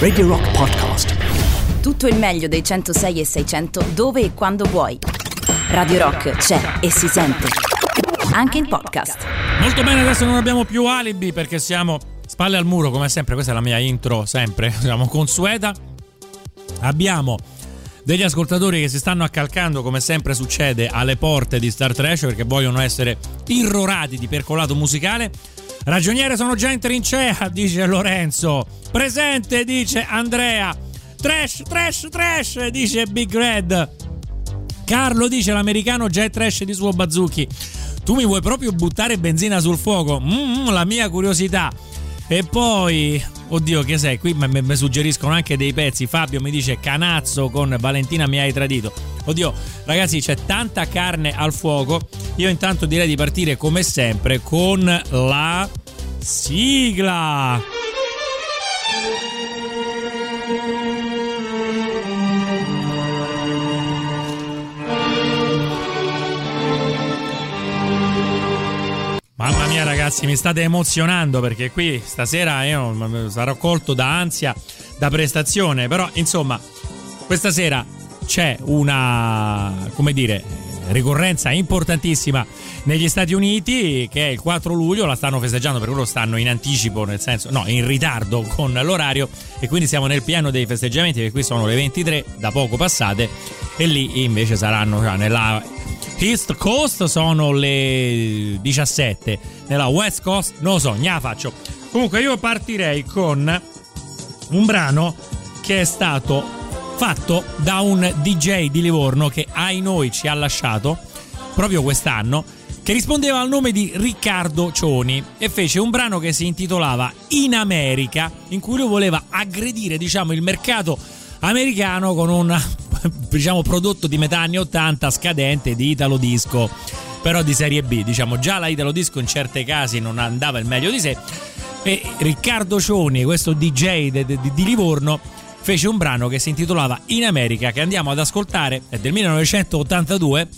Radio Rock Podcast. Tutto il meglio dei 106 e 600 dove e quando vuoi. Radio Rock c'è e si sente. Anche in podcast. Molto bene, adesso non abbiamo più alibi perché siamo spalle al muro come sempre. Questa è la mia intro sempre, siamo consueta. Abbiamo degli ascoltatori che si stanno accalcando come sempre succede alle porte di Star Trash perché vogliono essere irrorati di percolato musicale. Ragioniere sono già in trincea, dice Lorenzo. Presente, dice Andrea. Trash, trash, trash, dice Big Red. Carlo dice l'americano già è trash di suo bazzucchi. Tu mi vuoi proprio buttare benzina sul fuoco? Mm, la mia curiosità. E poi, oddio, che sei? Qui mi suggeriscono anche dei pezzi. Fabio mi dice canazzo con Valentina mi hai tradito. Oddio, ragazzi, c'è tanta carne al fuoco. Io intanto direi di partire come sempre con la sigla. Mamma mia ragazzi, mi state emozionando perché qui stasera io sarò colto da ansia, da prestazione, però insomma, questa sera c'è una, come dire, ricorrenza importantissima negli Stati Uniti che è il 4 luglio, la stanno festeggiando perché loro stanno in anticipo, nel senso, no, in ritardo con l'orario e quindi siamo nel piano dei festeggiamenti che qui sono le 23 da poco passate e lì invece saranno cioè, nella East Coast sono le 17, nella West Coast non lo so, ne la faccio. Comunque io partirei con un brano che è stato fatto da un DJ di Livorno che ai noi ci ha lasciato proprio quest'anno che rispondeva al nome di Riccardo Cioni e fece un brano che si intitolava In America in cui lui voleva aggredire diciamo il mercato americano con un diciamo, prodotto di metà anni 80 scadente di Italo Disco, però di serie B. Diciamo, già la Italo Disco in certi casi non andava il meglio di sé. E Riccardo Cioni, questo DJ di, Livorno, fece un brano che si intitolava In America, che andiamo ad ascoltare, è del 1982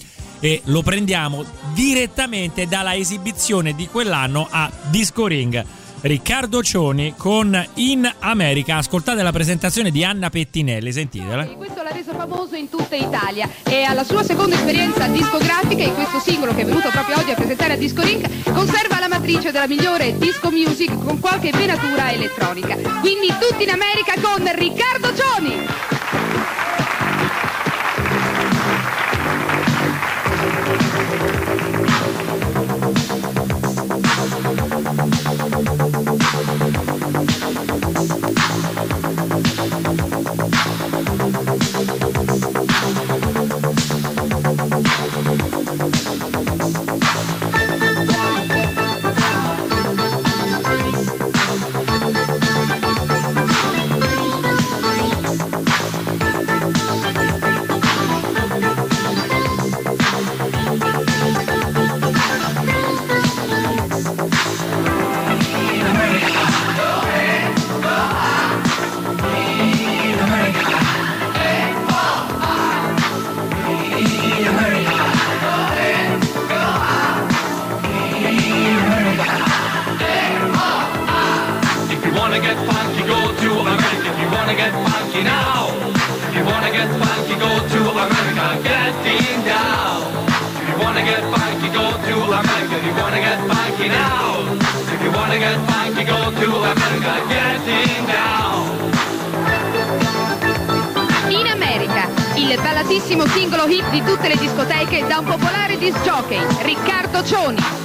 e lo prendiamo direttamente dalla esibizione di quell'anno a Disco Ring. Riccardo Cioni con In America. Ascoltate la presentazione di Anna Pettinelli, sentitela. Questo l'ha reso famoso in tutta Italia e alla sua seconda esperienza discografica in questo singolo che è venuto proprio oggi a presentare a Disco Ring conserva la matrice della migliore disco music con qualche venatura elettronica. Quindi tutti in America con Riccardo Cioni. Wanna get funky now. If you wanna get funky, go to America. Getting down. If you wanna get funky, go to America. If you wanna get funky now. If you wanna get funky, go to America. Getting down. In America, il ballatissimo singolo hit di tutte le discoteche da un popolare disc jockey, Riccardo Cioni.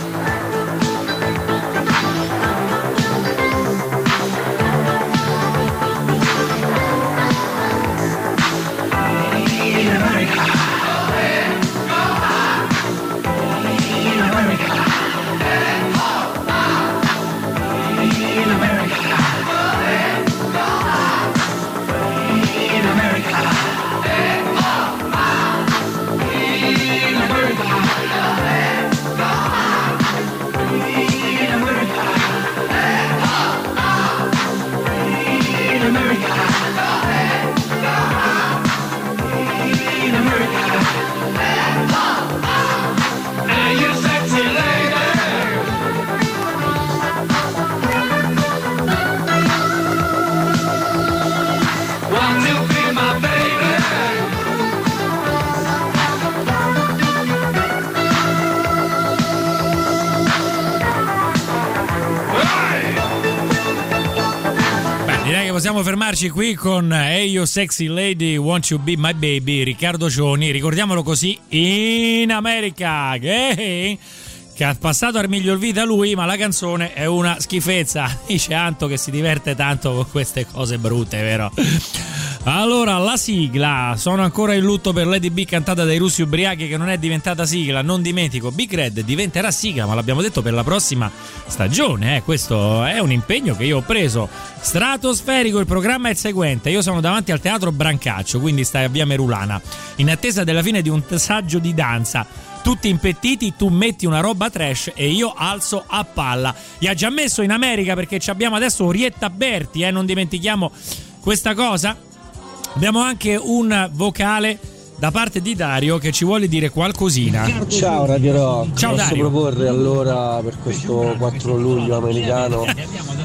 Possiamo fermarci qui con Hey You Sexy Lady, Won't You Be My Baby, Riccardo Cioni, ricordiamolo così, in America, che, che ha passato al miglior vita lui, ma la canzone è una schifezza. Dice Anto che si diverte tanto con queste cose brutte, vero? Allora, la sigla. Sono ancora in lutto per Lady B cantata dai russi ubriachi che non è diventata sigla. Non dimentico, Big Red diventerà sigla, ma l'abbiamo detto per la prossima stagione. Eh. Questo è un impegno che io ho preso. Stratosferico, il programma è il seguente. Io sono davanti al teatro Brancaccio, quindi stai a via Merulana, in attesa della fine di un saggio di danza tutti impettiti, tu metti una roba trash e io alzo a palla. Gli ha già messo in America perché abbiamo adesso Orietta Berti, eh, non dimentichiamo questa cosa. Abbiamo anche un vocale da parte di Dario che ci vuole dire qualcosina. Ciao Radio Rock, Ciao, posso Dario. proporre allora per questo 4 luglio americano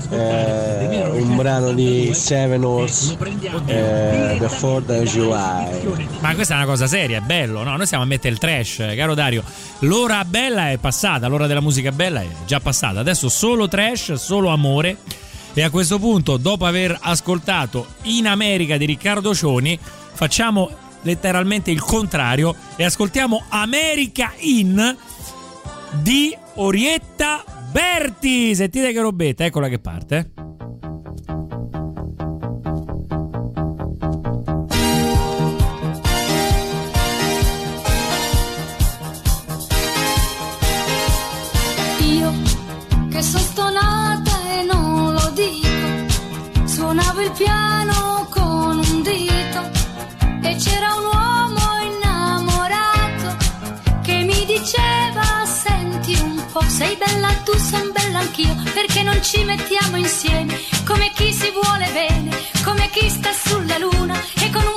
eh, un brano di Seven Horse eh, The Ford July. Ma questa è una cosa seria, è bello, no? Noi stiamo a mettere il trash, eh, caro Dario. L'ora bella è passata, l'ora della musica bella è già passata. Adesso solo trash, solo amore. E a questo punto, dopo aver ascoltato In America di Riccardo Cioni, facciamo letteralmente il contrario e ascoltiamo America In di Orietta Berti. Sentite che robetta, eccola che parte. Il piano con un dito e c'era un uomo innamorato che mi diceva senti un po', sei bella tu, son bella anch'io, perché non ci mettiamo insieme? Come chi si vuole bene, come chi sta sulla luna e con un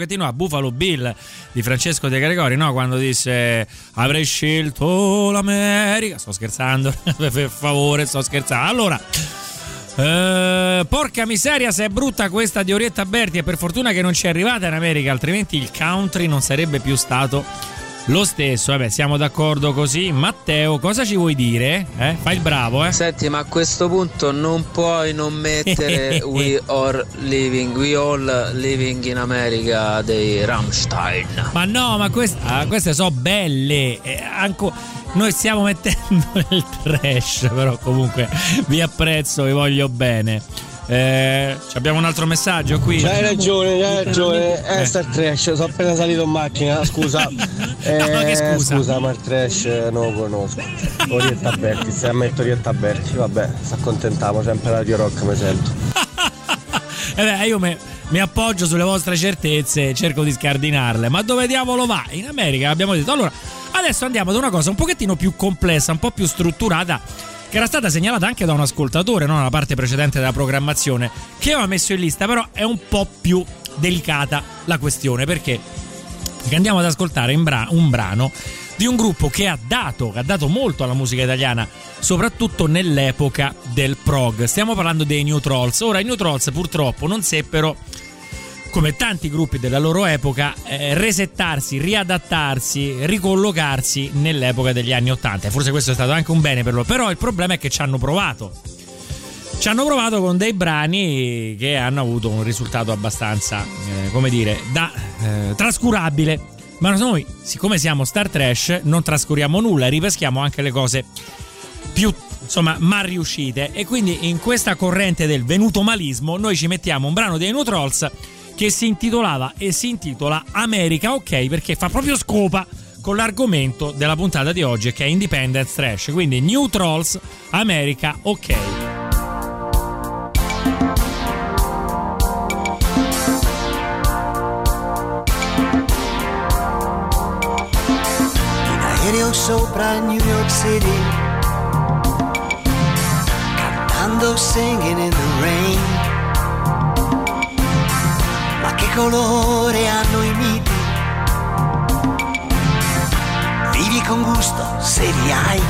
pochettino a Buffalo Bill di Francesco De Gregori, no? Quando disse avrei scelto l'America. Sto scherzando, per favore, sto scherzando. Allora. eh, porca miseria se è brutta questa di Orietta Berti e per fortuna che non ci è arrivata in America altrimenti il country non sarebbe più stato lo stesso, vabbè, siamo d'accordo così. Matteo, cosa ci vuoi dire? Eh? Fai il bravo, eh? Senti, ma a questo punto non puoi non mettere We Are Living, We All Living in America dei Rammstein. Ma no, ma queste, ah, queste sono belle. Eh, anco- noi stiamo mettendo il trash, però comunque vi apprezzo, vi voglio bene. Eh, abbiamo un altro messaggio qui. C'hai ragione, hai ragione, Eh. è sta trash, sono appena salito in macchina, scusa. Eh, No, che scusa? scusa, ma il trash eh, non lo conosco. Orietta Berti, se ammetto Orietta Berti, vabbè, si accontentiamo, sempre Radio Rock mi sento. Eh beh, io me- mi appoggio sulle vostre certezze e cerco di scardinarle. Ma dove diavolo va? In America abbiamo detto. Allora, adesso andiamo ad una cosa un pochettino più complessa, un po' più strutturata, che era stata segnalata anche da un ascoltatore, no? nella parte precedente della programmazione, che aveva messo in lista, però è un po' più delicata la questione, perché? Andiamo ad ascoltare bra- un brano di un gruppo che ha dato, che ha dato molto alla musica italiana, soprattutto nell'epoca del prog. Stiamo parlando dei New Trolls. Ora, i New Trolls purtroppo non seppero come tanti gruppi della loro epoca, eh, resettarsi, riadattarsi, ricollocarsi nell'epoca degli anni Ottanta. Forse questo è stato anche un bene per loro, però il problema è che ci hanno provato. Ci hanno provato con dei brani che hanno avuto un risultato abbastanza, eh, come dire, da eh, trascurabile. Ma noi, siccome siamo Star Trash, non trascuriamo nulla, ripeschiamo anche le cose più insomma mal riuscite e quindi in questa corrente del venuto malismo noi ci mettiamo un brano dei New Trolls che si intitolava e si intitola America Ok perché fa proprio scopa con l'argomento della puntata di oggi che è Independence Trash quindi New Trolls America Ok in aereo sopra New York City, cantando singing in the rain. Colore hanno i miti? Vivi con gusto se li hai,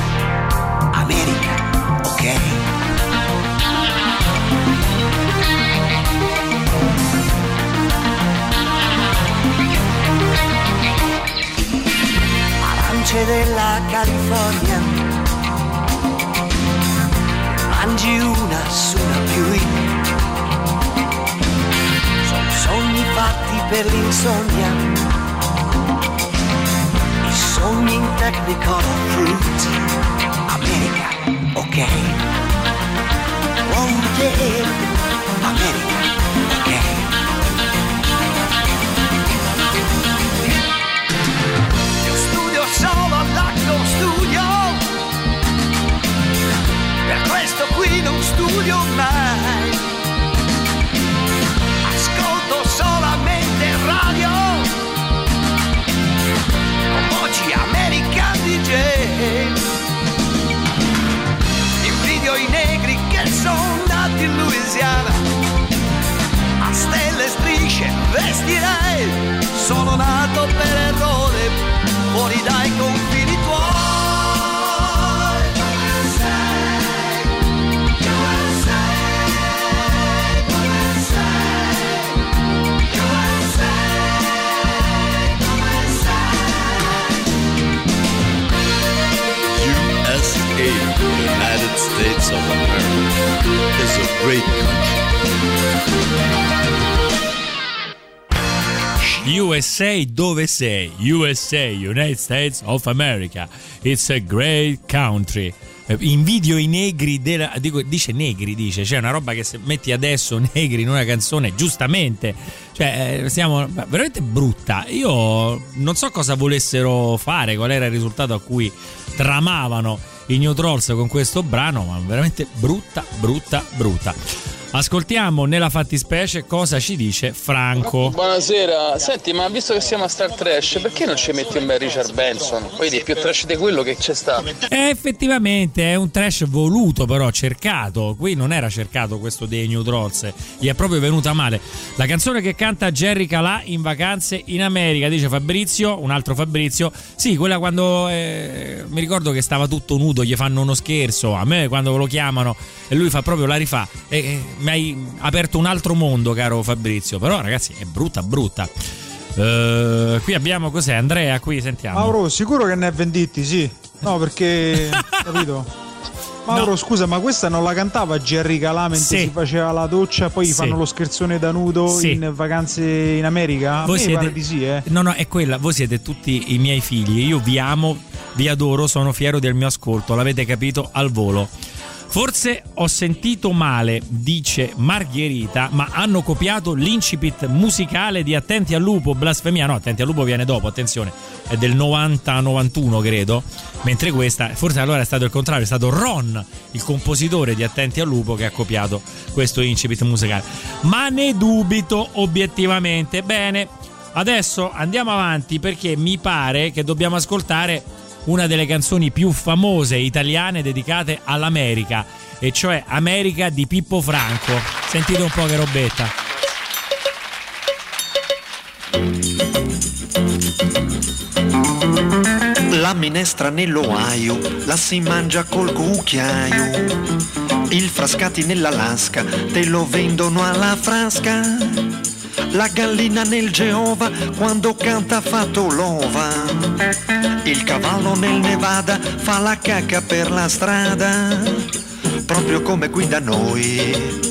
America, ok? Arance della California, mangi una su una più fatti per l'insonnia, i sogni in technicolor fruit, America, ok? Oh yeah, America? Io studio solo all'Acto Studio. Per questo qui non studio mai sono nati in Louisiana. A stelle e strisce vestirei Sono nato per errore Fuori dai confini tuoi of America, is a great country. USA dove sei? USA, United States of America. It's a great country. Eh, Invidio i negri della. dico- dice negri, dice. C'è una roba che se metti adesso negri in una canzone, giustamente. Cioè, eh, siamo veramente brutta. Io non so cosa volessero fare, qual era il risultato a cui tramavano i New Trolls con questo brano, ma veramente brutta, brutta, brutta. Ascoltiamo nella fattispecie cosa ci dice Franco. Buonasera, senti ma visto che siamo a Star Trash perché non ci metti un bel Richard Benson? Vedi è più trash di quello che c'è sta Eh, effettivamente è un trash voluto, però cercato. Qui non era cercato questo dei New Trolls, gli è proprio venuta male. La canzone che canta Jerry Calà in vacanze in America, dice Fabrizio, un altro Fabrizio. Sì, quella quando eh, mi ricordo che stava tutto nudo, gli fanno uno scherzo. A me quando lo chiamano e lui fa proprio la rifà. E, e, mi hai aperto un altro mondo, caro Fabrizio. Però, ragazzi, è brutta, brutta. Eh, qui abbiamo cos'è? Andrea, qui sentiamo. Mauro, sicuro che ne è venditti, sì. No, perché. capito? Mauro, scusa, ma questa non la cantava Jerry Calà mentre Sì. si faceva la doccia, poi Sì. fanno lo scherzone da nudo Sì. in vacanze in America? Voi siete- di sì, eh. No, no, è quella. Voi siete tutti i miei figli. Io vi amo, vi adoro, sono fiero del mio ascolto. L'avete capito al volo. Forse ho sentito male, dice Margherita, ma hanno copiato l'incipit musicale di Attenti al lupo, blasfemia. No, Attenti al lupo viene dopo, attenzione, è del 90-91 credo. Mentre questa, forse allora è stato il contrario, è stato Ron, il compositore di Attenti al lupo, che ha copiato questo incipit musicale. Ma ne dubito obiettivamente. Bene, adesso andiamo avanti perché mi pare che dobbiamo ascoltare una delle canzoni più famose italiane dedicate all'America, e cioè America di Pippo Franco. Sentite un po' che robetta. La minestra nell'Ohio la si mangia col cucchiaio. Il frascati nell'Alaska te lo vendono alla frasca. La gallina nel Geova quando canta ha fatto l'ova. Il cavallo nel Nevada fa la cacca per la strada. Proprio come qui da noi.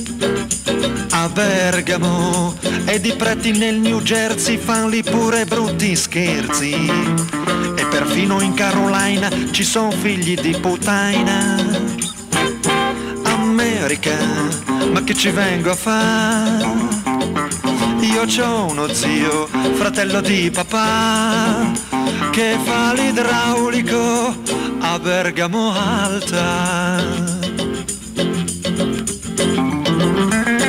A Bergamo ed i preti nel New Jersey fanno pure brutti scherzi. E perfino in Carolina ci sono figli di puttaina. America, ma che ci vengo a fare? Io c'ho uno zio, fratello di papà, che fa l'idraulico a Bergamo Alta.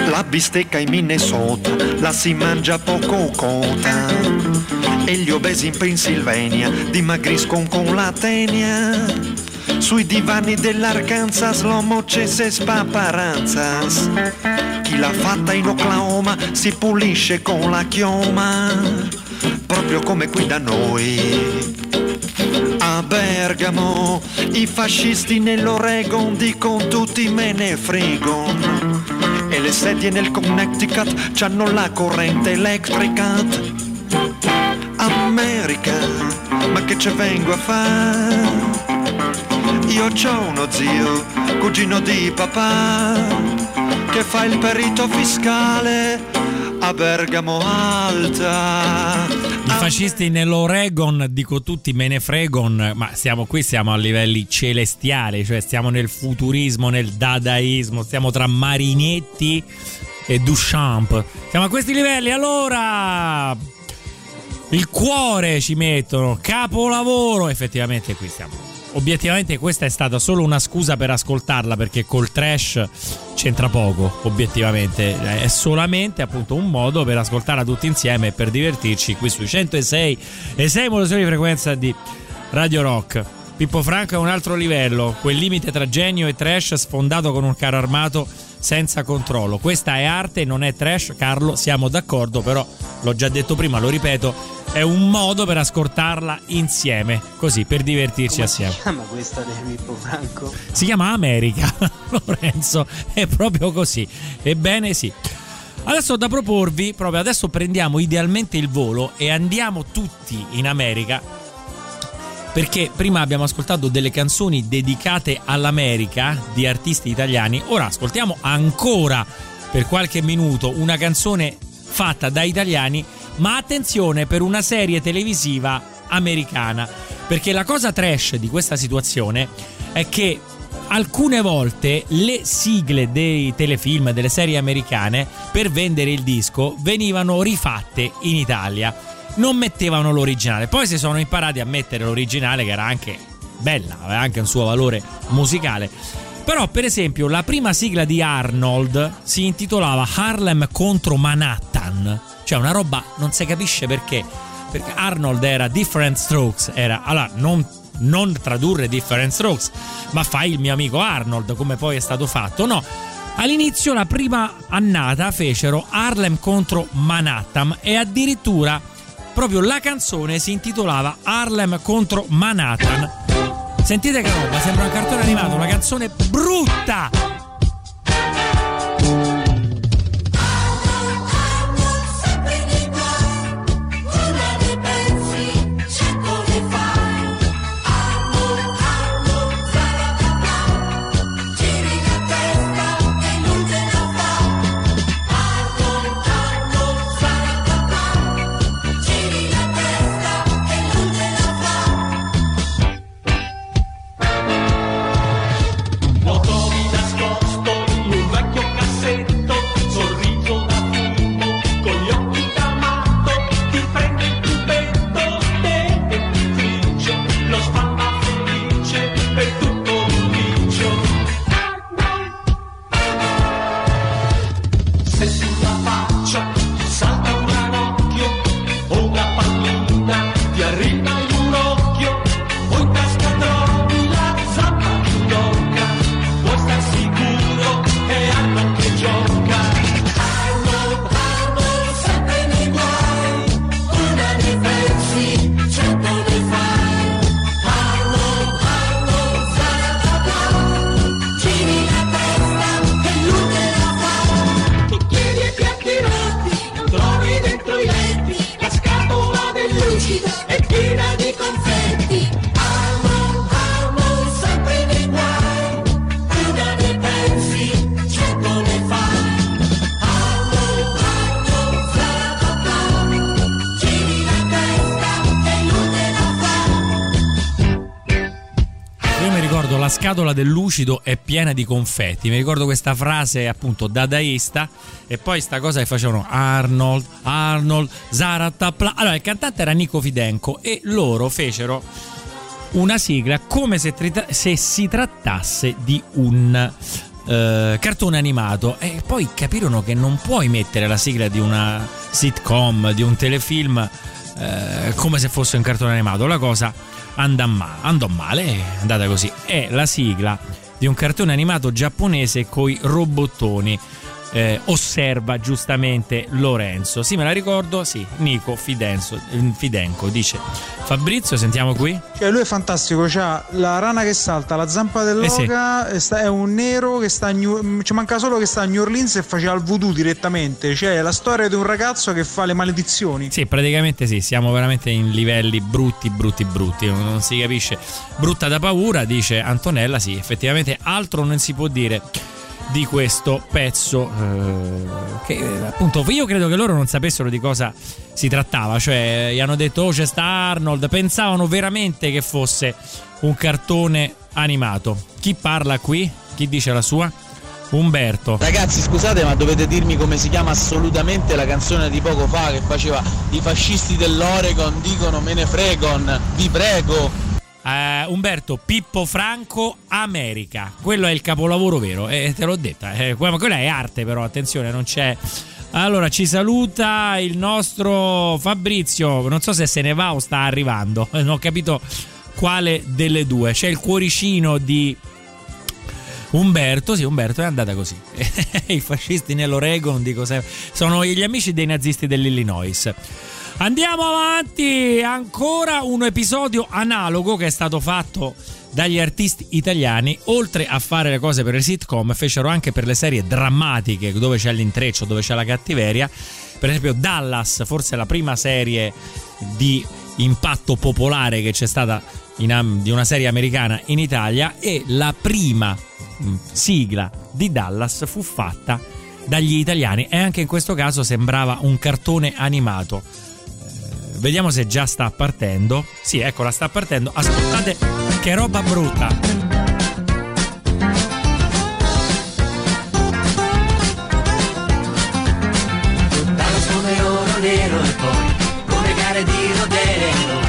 La bistecca in Minnesota la si mangia poco cota e gli obesi in Pennsylvania dimagriscono con la tenia. Sui divani dell'Arkansas l'uomo cesse spaparanzas. Chi l'ha fatta in Oklahoma si pulisce con la chioma, proprio come qui da noi. A Bergamo i fascisti nell'Oregon dicono tutti me ne fregon e le sedie nel Connecticut c'hanno la corrente elettrica. America, ma che ci vengo a fare? Io c'ho uno zio, cugino di papà, che fa il perito fiscale a Bergamo Alta. I fascisti nell'Oregon, dico tutti me ne fregon, ma siamo qui, siamo a livelli celestiali, cioè stiamo nel futurismo, nel dadaismo, stiamo tra Marinetti e Duchamp. Siamo a questi livelli, allora il cuore ci mettono, capolavoro, effettivamente qui siamo. Obiettivamente questa è stata solo una scusa per ascoltarla perché col trash c'entra poco, obiettivamente è solamente appunto un modo per ascoltarla tutti insieme e per divertirci qui sui 106 e 6 modulazioni di frequenza di Radio Rock. Pippo Franco è un altro livello, quel limite tra genio e trash sfondato con un carro armato senza controllo. Questa è arte, non è trash, Carlo, siamo d'accordo, però l'ho già detto prima, lo ripeto, è un modo per ascoltarla insieme, così per divertirci Come assieme. si chiama questa di Pippo Franco? Si chiama America, Lorenzo, è proprio così. Ebbene sì. Adesso ho da proporvi, proprio adesso prendiamo idealmente il volo e andiamo tutti in America. Perché prima abbiamo ascoltato delle canzoni dedicate all'America di artisti italiani, ora ascoltiamo ancora per qualche minuto una canzone fatta da italiani, ma attenzione per una serie televisiva americana, perché la cosa trash di questa situazione è che alcune volte le sigle dei telefilm, delle serie americane, per vendere il disco, venivano rifatte in Italia. Non mettevano l'originale. Poi si sono imparati a mettere l'originale, che era anche bella, aveva anche un suo valore musicale. Però, per esempio, la prima sigla di Arnold si intitolava Harlem contro Manhattan. Cioè, una roba non si capisce perché. Perché Arnold era Different Strokes, era allora non non tradurre Different Strokes, ma fai il mio amico Arnold, come poi è stato fatto. No, all'inizio la prima annata fecero Harlem contro Manhattan e addirittura proprio la canzone si intitolava Harlem contro Manhattan. Sentite che roba, sembra un cartone animato, una canzone brutta! Scatola del lucido è piena di confetti. Mi ricordo questa frase appunto dadaista e poi sta cosa che facevano Arnold, Arnold, Zaratapla. Allora il cantante era Nico Fidenco e loro fecero una sigla come se, trita- se si trattasse di un eh, cartone animato e poi capirono che non puoi mettere la sigla di una sitcom, di un telefilm eh, come se fosse un cartone animato. La cosa andò, ma- andò male, è andata così. È la sigla di un cartone animato giapponese coi robottoni. Eh, osserva giustamente Lorenzo. Sì, me la ricordo. Sì, Nico Fidenzo, Fidenco dice Fabrizio, sentiamo qui. Cioè, lui è fantastico. C'ha la rana che salta, la zampa dell'oca. Eh sta- È un nero che sta a New... Ci manca solo che sta a New Orleans e faceva il voodoo direttamente. Cioè, la storia di un ragazzo che fa le maledizioni. Sì, praticamente sì, siamo veramente in livelli brutti, brutti, brutti. Non, non si capisce. Brutta da paura, dice Antonella. Sì, effettivamente altro non si può dire di questo pezzo eh, che eh, appunto io credo che loro non sapessero di cosa si trattava cioè gli hanno detto oh c'è sta Arnold pensavano veramente che fosse un cartone animato chi parla qui? chi dice la sua? Umberto Ragazzi scusate ma dovete dirmi come si chiama assolutamente la canzone di poco fa che faceva i fascisti dell'Oregon dicono me ne fregon, vi prego. Eh, Umberto Pippo Franco America quello è il capolavoro vero e te l'ho detta eh, quella è arte però attenzione non c'è allora ci saluta il nostro Fabrizio non so se se ne va o sta arrivando non ho capito quale delle due c'è il cuoricino di Umberto, sì, Umberto è andata così. I fascisti nell'Oregon di cos'è? Sono gli amici dei nazisti dell'Illinois. Andiamo avanti, ancora un episodio analogo che è stato fatto dagli artisti italiani, oltre a fare le cose per le sitcom, fecero anche per le serie drammatiche dove c'è l'intreccio, dove c'è la cattiveria. Per esempio Dallas, forse la prima serie di impatto popolare che c'è stata in, di una serie americana in Italia e la prima mh, sigla di Dallas fu fatta dagli italiani e anche in questo caso sembrava un cartone animato. Vediamo se già sta partendo. Sì, eccola, sta partendo. Ascoltate che roba brutta. Nero e poi come gare di rodeo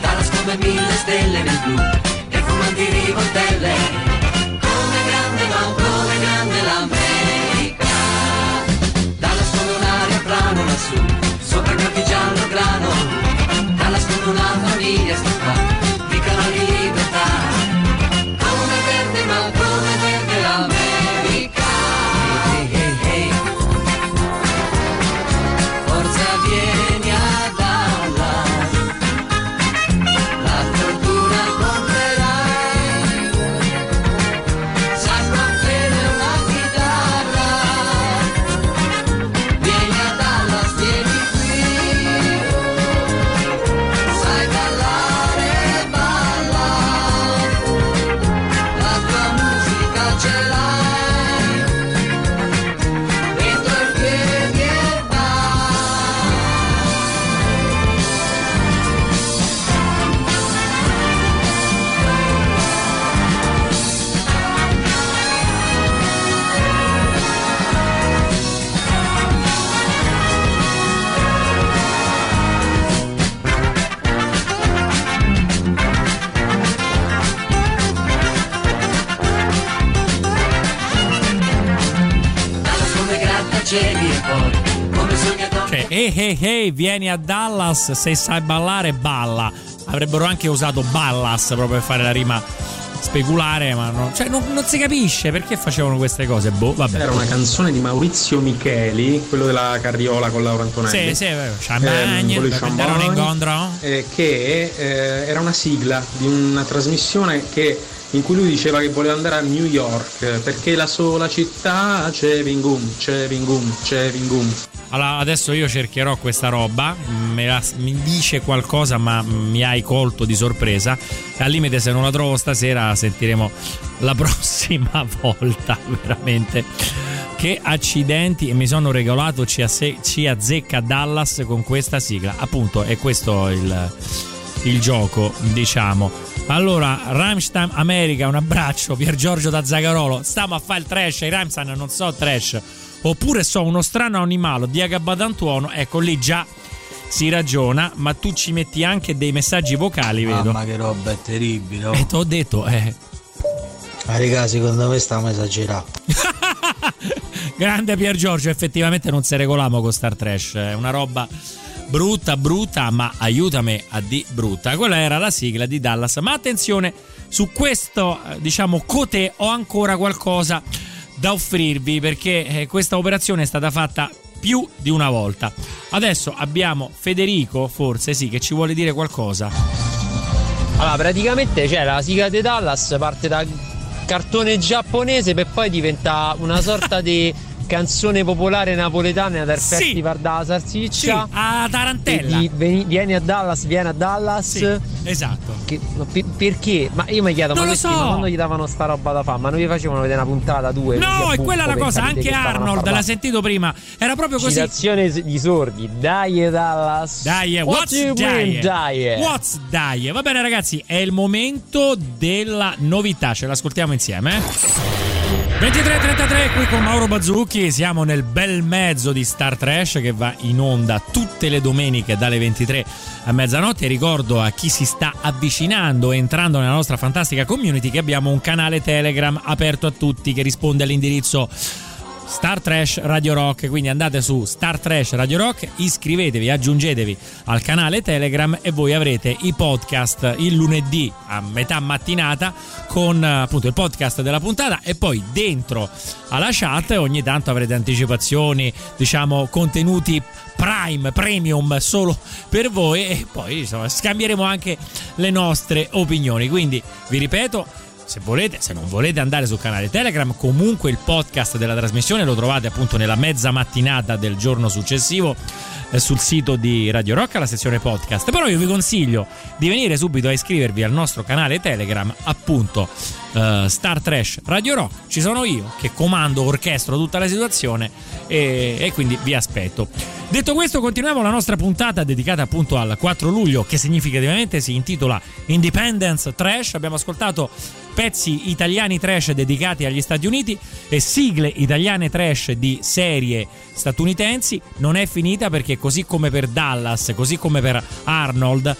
Dallas come mille stelle nel blu e fumanti rivoltelle una famiglia sta ehi, vieni a Dallas, se sai ballare, balla. Avrebbero anche usato Ballas proprio per fare la rima speculare, ma no, cioè, non, non si capisce perché facevano queste cose. Boh, vabbè. Era una canzone di Maurizio Micheli, quello della carriola con Laura Antonelli. Sì, sì, champagne, Ehm, Volley per prendere un Champagne, incontro. eh, che eh, era una sigla di una trasmissione che- in cui lui diceva che voleva andare a New York eh, perché la sola città c'è Vingum, c'è Vingum, c'è Vingum. Allora, adesso io cercherò questa roba, la- mi dice qualcosa, ma mi hai colto di sorpresa. Al limite, se non la trovo stasera, sentiremo la prossima volta, veramente. Che accidenti, e mi sono regolato, ci, asse- ci azzecca Dallas con questa sigla. Appunto, è questo il, il gioco, diciamo. Allora, Rammstein America, un abbraccio, Pier Giorgio da Zagarolo. Stiamo a fare il trash, i Rammstein non so trash. Oppure so uno strano animale, Diaga Badantuono, ecco lì già si ragiona, ma tu ci metti anche dei messaggi vocali, vedo. Mamma che roba è terribile. Oh. E ti ho detto, eh. Ma raga, secondo me stiamo esagerando. Grande Pier Giorgio, effettivamente non si regolamo con Star Trash, è una roba brutta, brutta, ma aiutami a di brutta. Quella era la sigla di Dallas. Ma attenzione, su questo, eh, diciamo, cote ho ancora qualcosa da offrirvi perché eh, questa operazione è stata fatta più di una volta. Adesso abbiamo Federico, forse sì, che ci vuole dire qualcosa. Allora, praticamente c'è la sigla di Dallas, parte da cartone giapponese per poi diventa una sorta di canzone popolare napoletana del Sì. festival della salsiccia. Sì, a Tarantella. E di- veni- vieni a Dallas, vieni a Dallas. Sì, esatto. Che- ma per- perché? Ma io mi chiedo, Non ma lo questi so. ma quando gli davano sta roba da fare? Ma non vi facevano vedere una puntata, due? No, è buffo quella la per cosa, anche Arnold, l'ha sentito prima. Era proprio così. Citazione di sordi. Dai Dallas. Dai, What what's do you mean, dai? dai? What's dai? Va bene ragazzi, è il momento della novità, ce l'ascoltiamo insieme. Eh? 23.33 qui con Mauro Bazzucchi, siamo nel bel mezzo di Star Trash che va in onda tutte le domeniche dalle 23 a mezzanotte. Ricordo a chi si sta avvicinando entrando nella nostra fantastica community che abbiamo un canale Telegram aperto a tutti che risponde all'indirizzo Star Trash Radio Rock, quindi andate su Star Trash Radio Rock, iscrivetevi, aggiungetevi al canale Telegram e voi avrete i podcast il lunedì a metà mattinata con eh, appunto il podcast della puntata e poi dentro alla chat ogni tanto avrete anticipazioni, diciamo contenuti prime, premium solo per voi e poi insomma, scambieremo anche le nostre opinioni. Quindi vi ripeto se volete, se non volete andare sul canale Telegram, comunque il podcast della trasmissione lo trovate appunto nella mezza mattinata del giorno successivo eh, sul sito di Radio Rock alla sezione podcast. Però io vi consiglio di venire subito a iscrivervi al nostro canale Telegram, appunto eh, Star Trash Radio Rock. Ci sono io che comando, orchestro tutta la situazione e, e quindi vi aspetto. Detto questo, continuiamo la nostra puntata dedicata appunto al 4 luglio, che significativamente si intitola Independence Trash. Abbiamo ascoltato pezzi italiani trash dedicati agli Stati Uniti e sigle italiane trash di serie statunitensi. Non è finita perché così come per Dallas, così come per Arnold,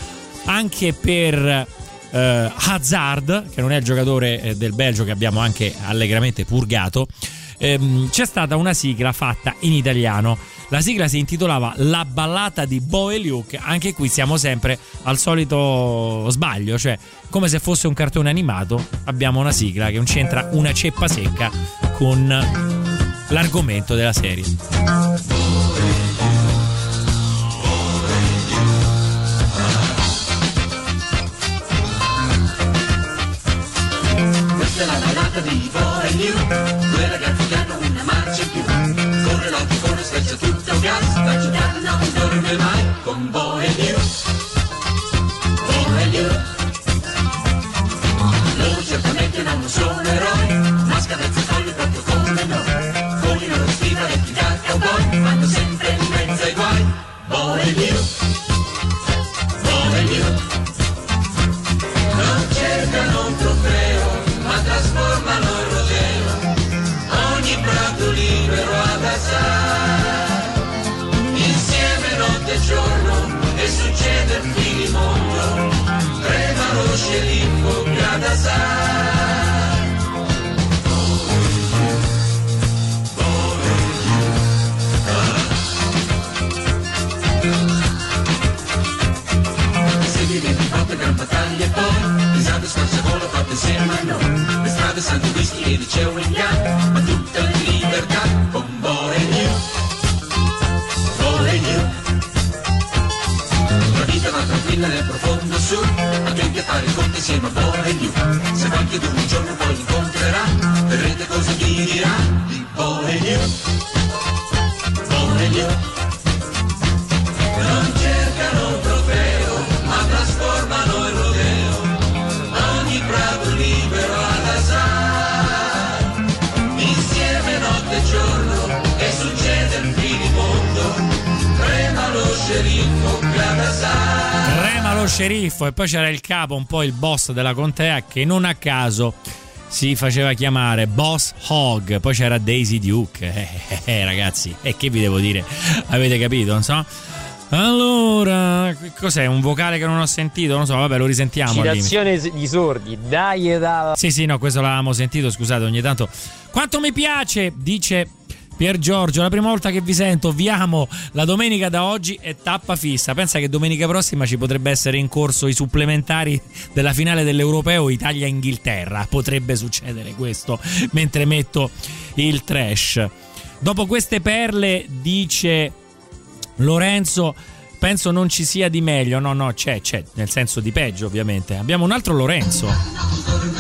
anche per eh, Hazard, che non è il giocatore eh, del Belgio che abbiamo anche allegramente purgato, ehm, c'è stata una sigla fatta in italiano. La sigla si intitolava La ballata di Bo e Luke. Anche qui siamo sempre al solito sbaglio, cioè come se fosse un cartone animato, abbiamo una sigla che non c'entra una ceppa secca con l'argomento della serie. Di Boy New Due ragazzi che hanno una marcia in più. Corre l'autofono, schiaccia tutto il gas La città non dorme mai con Boy New sceriffo e poi c'era il capo, un po' il boss della contea che non a caso si faceva chiamare Boss Hog, poi c'era Daisy Duke. Eh, eh, eh, ragazzi, e che vi devo dire? Avete capito, non so? Allora, cos'è? Un vocale che non ho sentito? Non so, vabbè, lo risentiamo. Citazione di sordi, dai da. Sì, sì, no, questo l'avevamo sentito, scusate, ogni tanto. Quanto mi piace, dice Pier Giorgio, la prima volta che vi sento, vi amo. La domenica da oggi è tappa fissa. Pensa che domenica prossima ci potrebbe essere in corso i supplementari della finale dell'Europeo Italia-Inghilterra. Potrebbe succedere questo mentre metto il trash. Dopo queste perle, dice Lorenzo. Penso non ci sia di meglio, no, no, c'è, c'è, nel senso di peggio, ovviamente. Abbiamo un altro Lorenzo.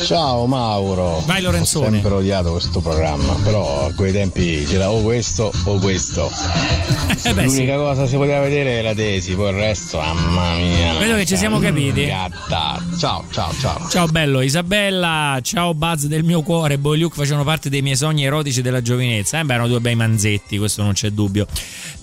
Ciao Mauro. Vai, Lorenzone. Ho sempre odiato questo programma, però a quei tempi c'era o questo o questo. Eh beh, L'unica sì. cosa che si poteva vedere la tesi, poi il resto, mamma mia. Vedo che ci siamo capiti. Gatta. Ciao, ciao, ciao. Ciao bello, Isabella, ciao Buzz del mio cuore, Boy Luke facevano parte dei miei sogni erotici della giovinezza. Eh beh, erano due bei manzetti, questo non c'è dubbio.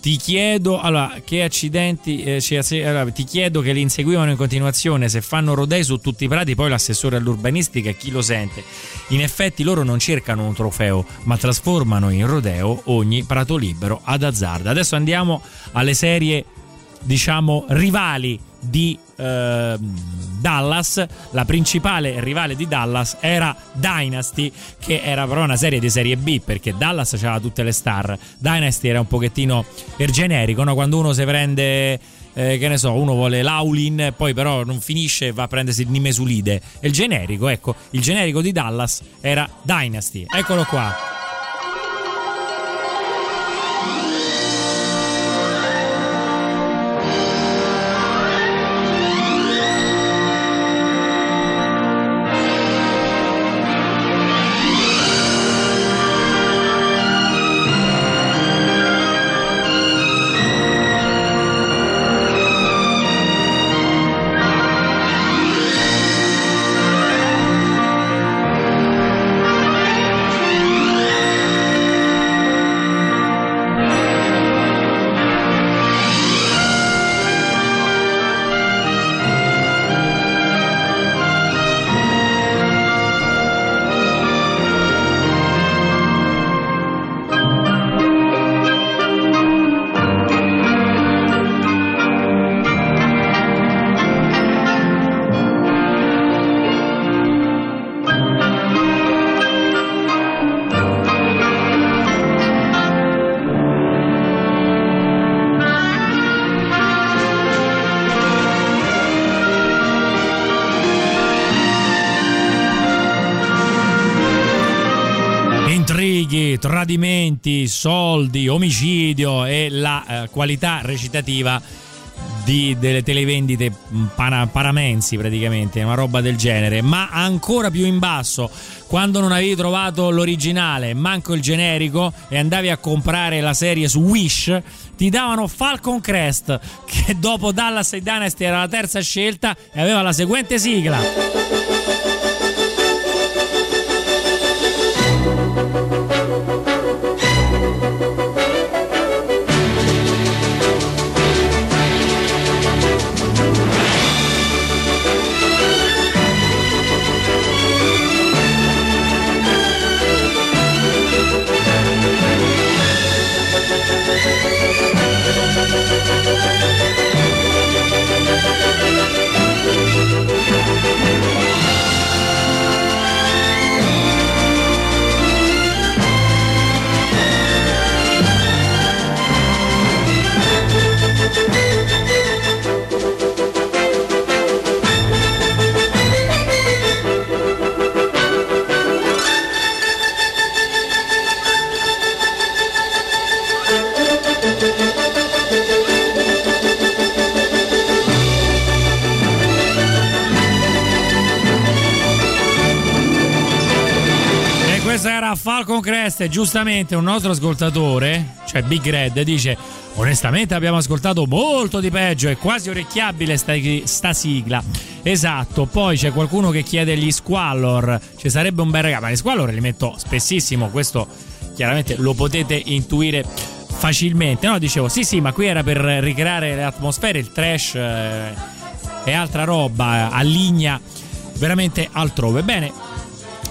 Ti chiedo, allora, che accidenti, eh, ci- allora, ti chiedo che li inseguivano in continuazione, se fanno rodei su tutti i prati, poi l'assessore all'urbanistica, chi lo sente? In effetti loro non cercano un trofeo, ma trasformano in rodeo ogni prato libero ad azzardo. Adesso andiamo alle serie diciamo rivali di eh, Dallas la principale rivale di Dallas era Dynasty che era però una serie di serie B perché Dallas aveva tutte le star Dynasty era un pochettino il generico no? quando uno si prende eh, che ne so, uno vuole l'Aulin, poi però non finisce e va a prendersi il Nimesulide. E il generico, ecco, il generico di Dallas era Dynasty. Eccolo qua. Soldi, omicidio e la eh, qualità recitativa di- delle televendite mh, pana- paramensi praticamente, una roba del genere, ma ancora più in basso, quando non avevi trovato l'originale, manco il generico e andavi a comprare la serie su Wish, ti davano Falcon Crest, che dopo Dallas e Dynasty era la terza scelta e aveva la seguente sigla. Falcon Crest giustamente un nostro ascoltatore, cioè Big Red, dice onestamente abbiamo ascoltato molto di peggio, è quasi orecchiabile sta, sta sigla. Esatto, poi c'è qualcuno che chiede gli Squallor, ci sarebbe un bel regalo, ma gli Squallor li metto spessissimo, questo chiaramente lo potete intuire facilmente. No, dicevo sì sì, ma qui era per ricreare le atmosfere, il trash... eh, altra roba alligna veramente altrove. Bene,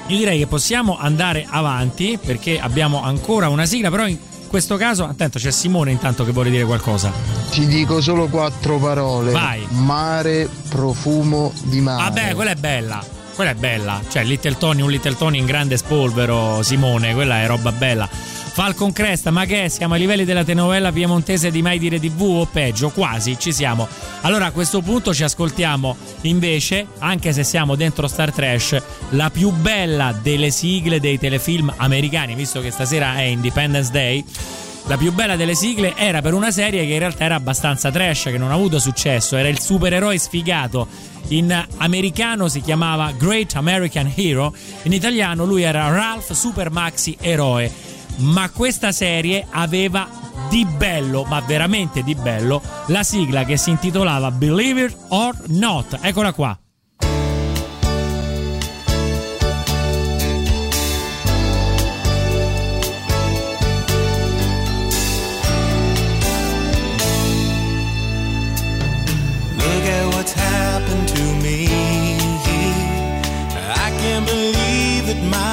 io direi che possiamo andare avanti perché abbiamo ancora una sigla, però in questo caso, attento, c'è Simone intanto che vuole dire qualcosa. Ti dico solo quattro parole. Vai. Mare, profumo di mare. Vabbè, quella è bella. Quella è bella. Cioè, Little Tony, un Little Tony in grande spolvero, Simone, quella è roba bella. Falcon Cresta, ma che è? siamo ai livelli della telenovela piemontese di Mai Dire TV o peggio? Quasi, ci siamo. Allora a questo punto ci ascoltiamo invece, anche se siamo dentro Star Trash, la più bella delle sigle dei telefilm americani, visto che stasera è Independence Day. La più bella delle sigle era per una serie che in realtà era abbastanza trash, che non ha avuto successo, era il supereroe sfigato. In americano si chiamava Great American Hero, in italiano lui era Ralph Super Maxi Eroe ma questa serie aveva di bello, ma veramente di bello, la sigla che si intitolava Believe It or Not. Eccola qua.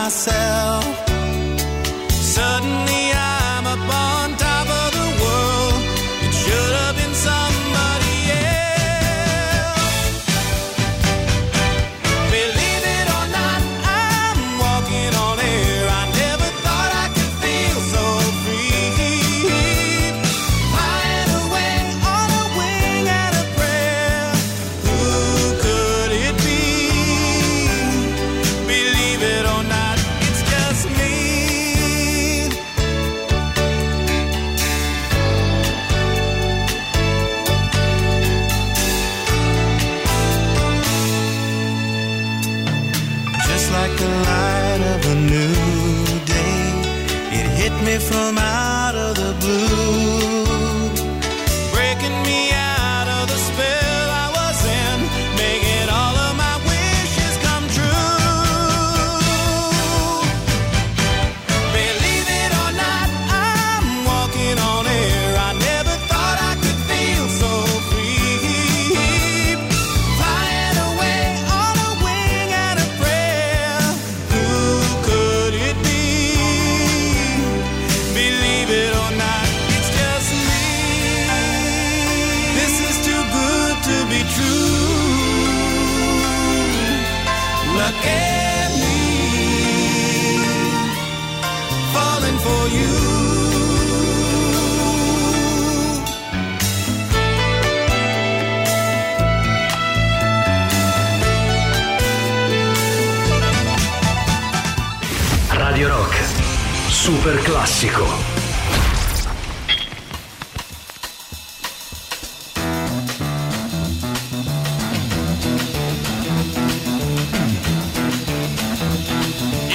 Myself. Suddenly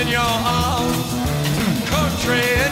in your arms, country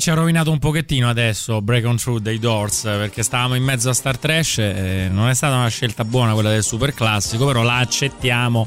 ci ha rovinato un pochettino adesso Break on Through dei Doors perché stavamo in mezzo a Star Trash e non è stata una scelta buona quella del super classico, però la accettiamo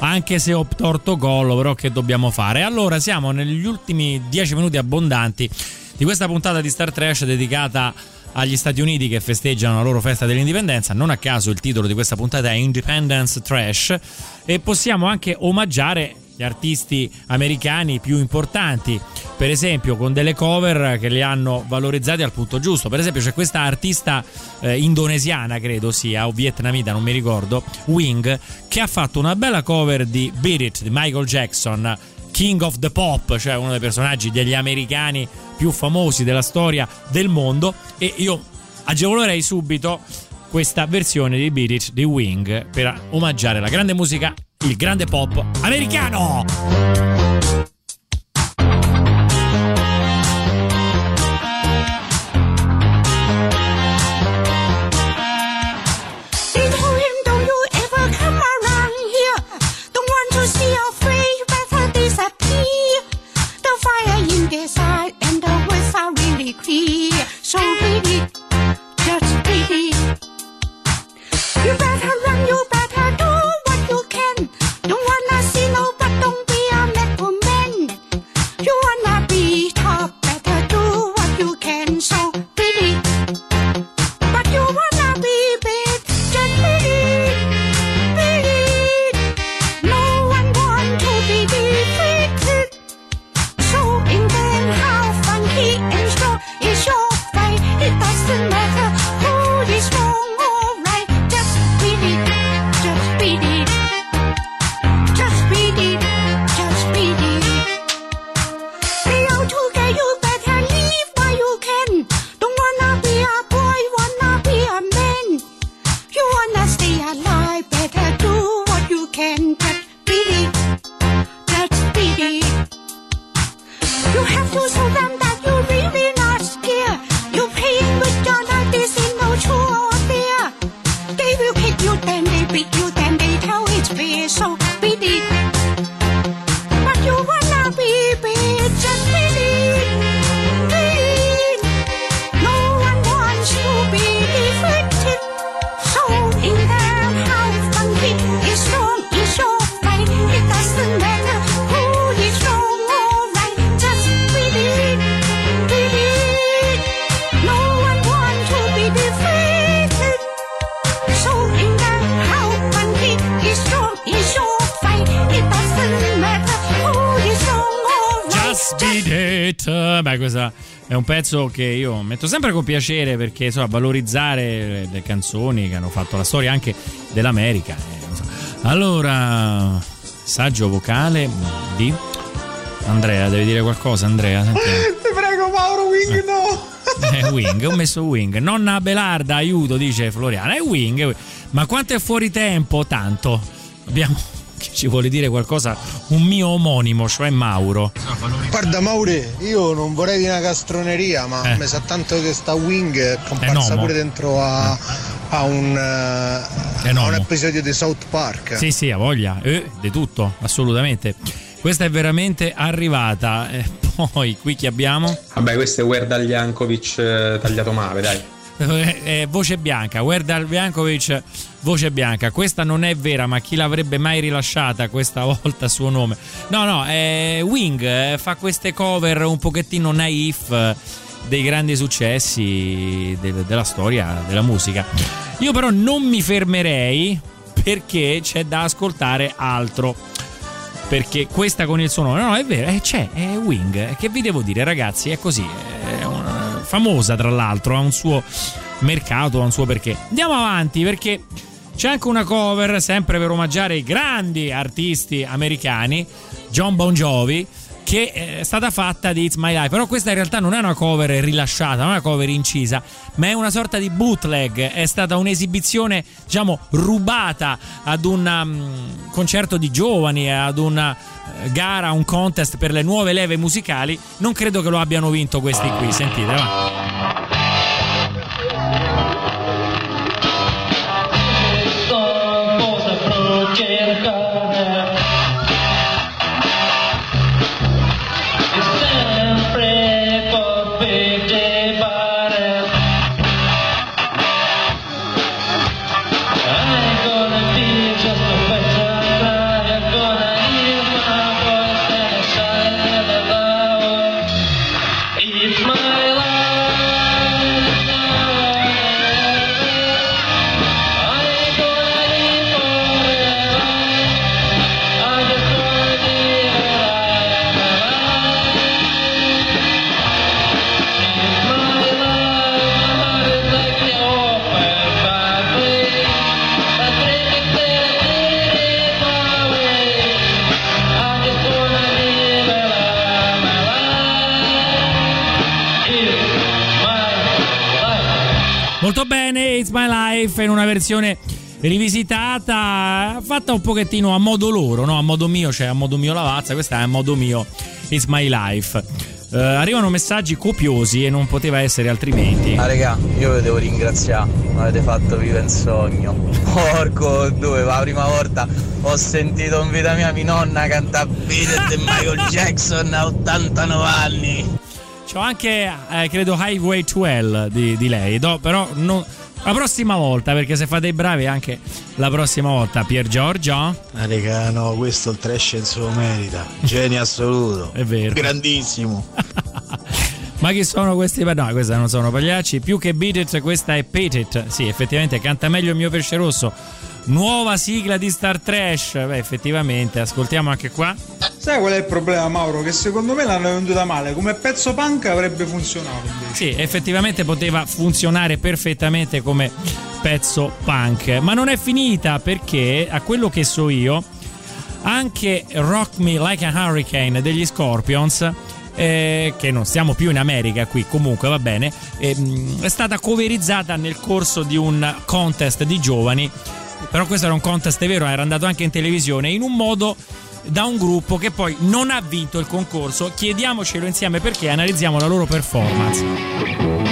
anche se ho torto collo, però che dobbiamo fare? Allora siamo negli ultimi 10 minuti abbondanti di questa puntata di Star Trash dedicata agli Stati Uniti che festeggiano la loro festa dell'indipendenza. Non a caso il titolo di questa puntata è Independence Trash e possiamo anche omaggiare gli artisti americani più importanti, per esempio con delle cover che li hanno valorizzati al punto giusto. Per esempio c'è questa artista eh, indonesiana, credo sia, o vietnamita, non mi ricordo, Wing, che ha fatto una bella cover di Beat It di Michael Jackson. King of the Pop, cioè uno dei personaggi degli americani più famosi della storia del mondo e io agevolerei subito questa versione di Beat It di Wing per omaggiare la grande musica, il grande pop americano. Pezzo che io metto sempre con piacere perché insomma, valorizzare le, canzoni che hanno fatto la storia anche dell'America. eh. Allora, saggio vocale di Andrea, devi dire qualcosa, Andrea? Senti. Ti prego, Mauro Wing, no! Eh, wing, ho messo wing. Nonna Belarda, aiuto, dice Floriana. È è wing. Ma quanto è fuori tempo? Tanto. Abbiamo. Che ci vuole dire qualcosa? Un mio omonimo, cioè Mauro. Guarda Maure, io non vorrei di una castroneria, ma Eh. mi sa tanto che sta Wing è comparsa pure dentro a, a un, eh, a un episodio di South Park. Sì, sì, ha voglia. Eh, di tutto, assolutamente. Questa è veramente arrivata. Eh, poi qui chi abbiamo? Vabbè, questo è Werda Jankovic eh, tagliato male, dai. Eh, eh, voce bianca, guarda Biancovic, voce bianca. Questa non è vera, ma chi l'avrebbe mai rilasciata questa volta suo nome? No, no, eh, Wing eh, fa queste cover un pochettino naif eh, dei grandi successi del- della storia della musica. Io però non mi fermerei perché c'è da ascoltare altro. Perché questa con il suo nome, no, no, è vero, eh, c'è, è Wing. Che vi devo dire, ragazzi, è così. È una- famosa, tra l'altro, ha un suo mercato, ha un suo perché. Andiamo avanti perché c'è anche una cover, sempre per omaggiare i grandi artisti americani, John Bon Jovi. Che è stata fatta di It's My Life, però questa in realtà non è una cover rilasciata, non è una cover incisa, ma è una sorta di bootleg. È stata un'esibizione, diciamo, rubata ad un um, concerto di giovani, ad una eh, gara, un contest per le nuove leve musicali. Non credo che lo abbiano vinto questi qui. Sentite, va. In versione rivisitata, fatta un pochettino a modo loro, no? A modo mio, cioè a modo mio Lavazza, questa è a modo mio It's My Life. Eh, arrivano messaggi copiosi e non poteva essere altrimenti. Ah regà, io vi devo ringraziare, mi avete fatto vivere un sogno. Porco due, la prima volta ho sentito in vita mia mia nonna cantare Beat e Michael Jackson a 89 anni. C'ho anche, eh, credo, Highway 12 di, di lei, no, però non- la prossima volta, perché se fate i bravi anche la prossima volta. Pier Giorgio? Ah, raga, no, questo il trash se lo merita. Genio assoluto. È vero. Grandissimo. Ma chi sono questi? No, questi non sono pagliacci. Più che Beat It, questa è Pit It. Sì, effettivamente canta meglio il mio pesce rosso. Nuova sigla di Star Trash. Beh, effettivamente, ascoltiamo anche qua. Sai qual è il problema, Mauro? Che secondo me l'hanno venduta male. Come pezzo punk avrebbe funzionato invece. Sì, effettivamente poteva funzionare perfettamente come pezzo punk. Ma non è finita perché, a quello che so io, anche Rock Me Like a Hurricane degli Scorpions. eh, che non stiamo più in America qui, comunque va bene. ehm, è stata coverizzata nel corso di un contest di giovani. Però questo era un contest vero, era andato anche in televisione in un modo da un gruppo che poi non ha vinto il concorso. Chiediamocelo insieme perché analizziamo la loro performance.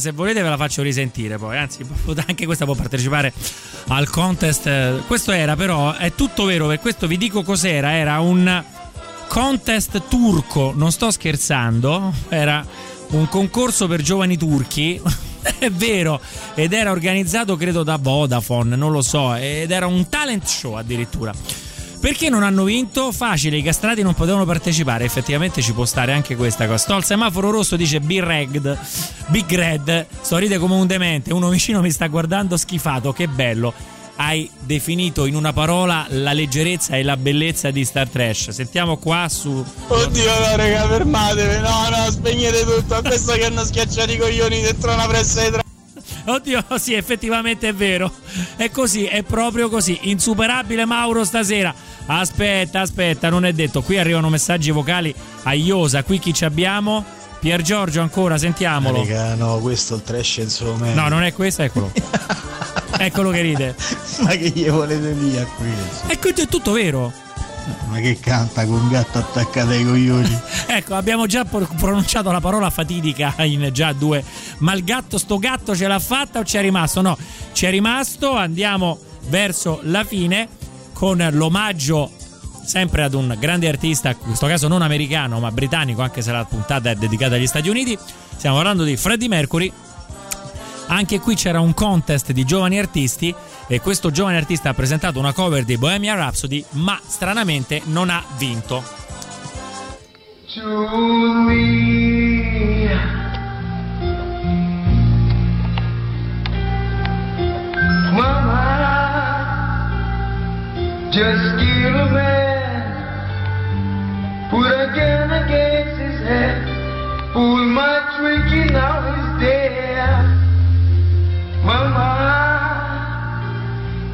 Se volete ve la faccio risentire poi, anzi anche questa può partecipare al contest. Questo era però, è tutto vero, per questo vi dico cos'era, era un contest turco, non sto scherzando, era un concorso per giovani turchi. È vero, ed era organizzato credo da Vodafone, non lo so, ed era un talent show addirittura. Perché non hanno vinto? Facile, i castrati non potevano partecipare. Effettivamente ci può stare anche questa cosa. Sto al semaforo rosso dice Big Red. Big Red. Ridere come un demente. Uno vicino mi sta guardando schifato. Che bello. Hai definito in una parola la leggerezza e la bellezza di Star Trash. Sentiamo qua su. Oddio no raga fermatevi, no no spegnete tutto, a questo che hanno schiacciato i coglioni dentro una pressa di tra... Oddio, sì, effettivamente è vero. È così, è proprio così. Insuperabile Mauro stasera. Aspetta, aspetta, non è detto. Qui arrivano messaggi vocali a Iosa. Qui chi ci abbiamo? Pier Giorgio ancora, sentiamolo. Raga, no, questo il trash merita. No, non è questo, eccolo. eccolo che ride. Ma che gli volete dire a questo? E questo è tutto vero. Ma che canta con un gatto attaccato ai coglioni? Ecco, abbiamo già pro- pronunciato la parola fatidica in già due. Ma il gatto, sto gatto ce l'ha fatta o ci è rimasto? No, ci è rimasto. Andiamo verso la fine con l'omaggio sempre ad un grande artista, in questo caso non americano ma britannico, anche se la puntata è dedicata agli Stati Uniti. Stiamo parlando di Freddie Mercury. Anche qui c'era un contest di giovani artisti e questo giovane artista ha presentato una cover di Bohemian Rhapsody, ma stranamente non ha vinto. Julie. Just give a man, put a gun against his head, pull my trigger, now he's dead. Mama,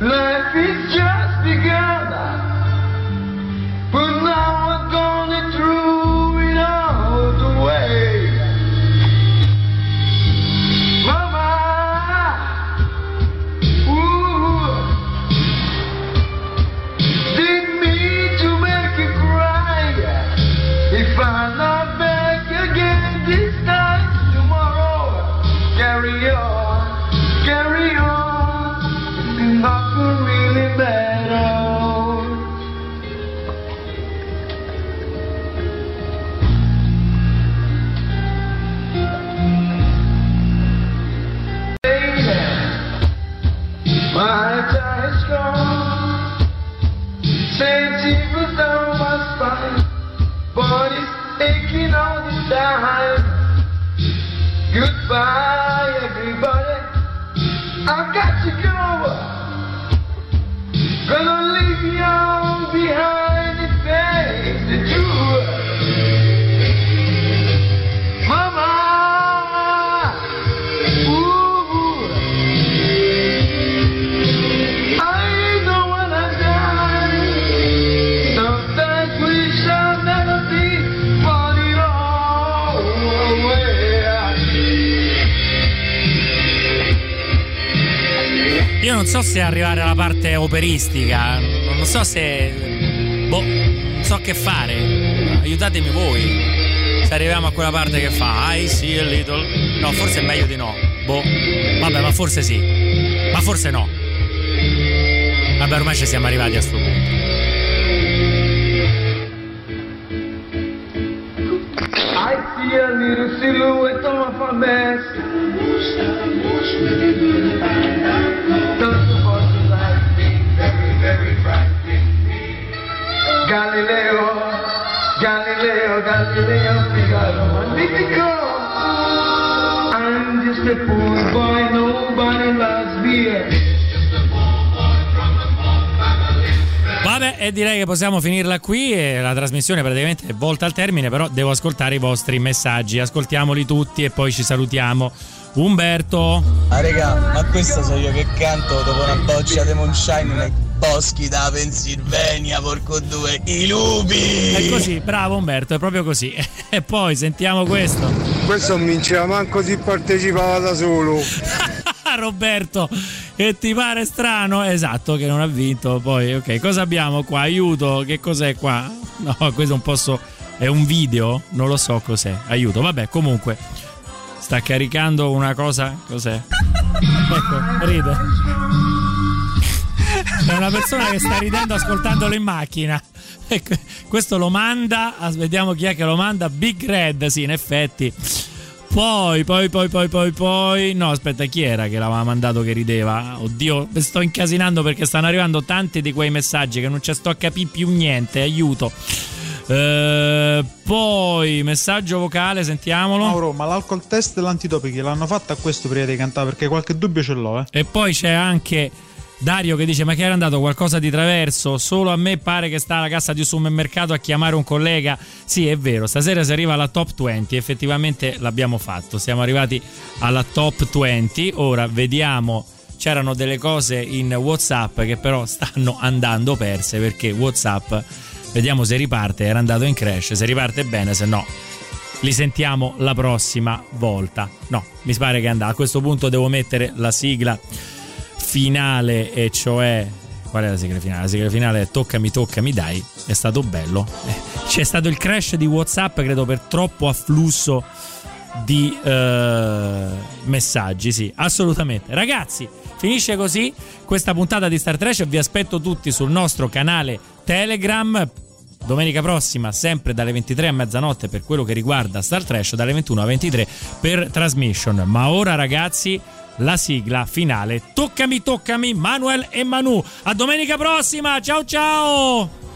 life is just begun, but now we're gonna throw it all away. Shivers down my spine. Body's aching all the time. Goodbye, everybody. I've got to go. Non so se arrivare alla parte operistica, non so se. Boh, non so che fare. Aiutatemi voi. Se arriviamo a quella parte che fa I see a little. No, forse è meglio di no. Boh. Vabbè, ma forse sì. Ma forse no. Vabbè, ormai ci siamo arrivati a sto punto. I see a little silhouette of a mess. Galileo, Galileo, Figaro, Magnifico. I'm just a poor boy, nobody loves me. Vabbè, e direi che possiamo finirla qui. E la trasmissione praticamente è volta al termine, però devo ascoltare i vostri messaggi. Ascoltiamoli tutti e poi ci salutiamo. Umberto. Ah regà, ma questo so io che canto dopo una boccia di moonshine nei boschi da Pennsylvania, porco due, i lupi! È così, bravo Umberto, è proprio così. E poi sentiamo questo. Questo non vinceva manco si partecipava da solo. Roberto, che ti pare strano? Esatto, che non ha vinto. Poi, ok, cosa abbiamo qua? Aiuto, che cos'è qua? No, questo non posso. È un video? Non lo so cos'è. Aiuto, vabbè, comunque. Sta caricando una cosa. Cos'è? Ecco, ride. È una persona che sta ridendo ascoltandolo in macchina. Ecco, questo lo manda. Vediamo chi è che lo manda. Big Red, sì, in effetti. Poi, poi, poi, poi, poi, poi. No, aspetta, chi era che l'aveva mandato che rideva? Oddio, sto incasinando perché stanno arrivando tanti di quei messaggi che non ci sto a capire più niente. Aiuto. Eh, poi, messaggio vocale, sentiamolo. Mauro, ma l'alcol test e l'antitopichi l'hanno fatto a questo prima di cantare perché qualche dubbio ce l'ho, eh. E poi c'è anche Dario che dice: Ma che era andato qualcosa di traverso? Solo a me pare che sta alla cassa di un supermercato a chiamare un collega. Sì, è vero, stasera si arriva alla top 20. Effettivamente l'abbiamo fatto. Siamo arrivati alla top 20. Ora vediamo. C'erano delle cose in WhatsApp che però stanno andando perse perché WhatsApp, vediamo se riparte. Era andato in crash. Se riparte bene, se no li sentiamo la prossima volta. No, mi pare che andato. A questo punto devo mettere la sigla finale, e cioè. Qual è la sigla finale? La sigla finale è Toccami, toccami, dai. È stato bello. Eh, C'è stato il crash di WhatsApp, credo, per troppo afflusso di eh, messaggi. Sì, assolutamente. Ragazzi, finisce così questa puntata di Star Trash. Vi aspetto tutti sul nostro canale Telegram domenica prossima, sempre dalle 23 a mezzanotte per quello che riguarda Star Trash, dalle 21 a 23 per Transmission. Ma ora ragazzi, la sigla finale. Toccami, toccami, Manuel e Manu. A domenica prossima, ciao ciao!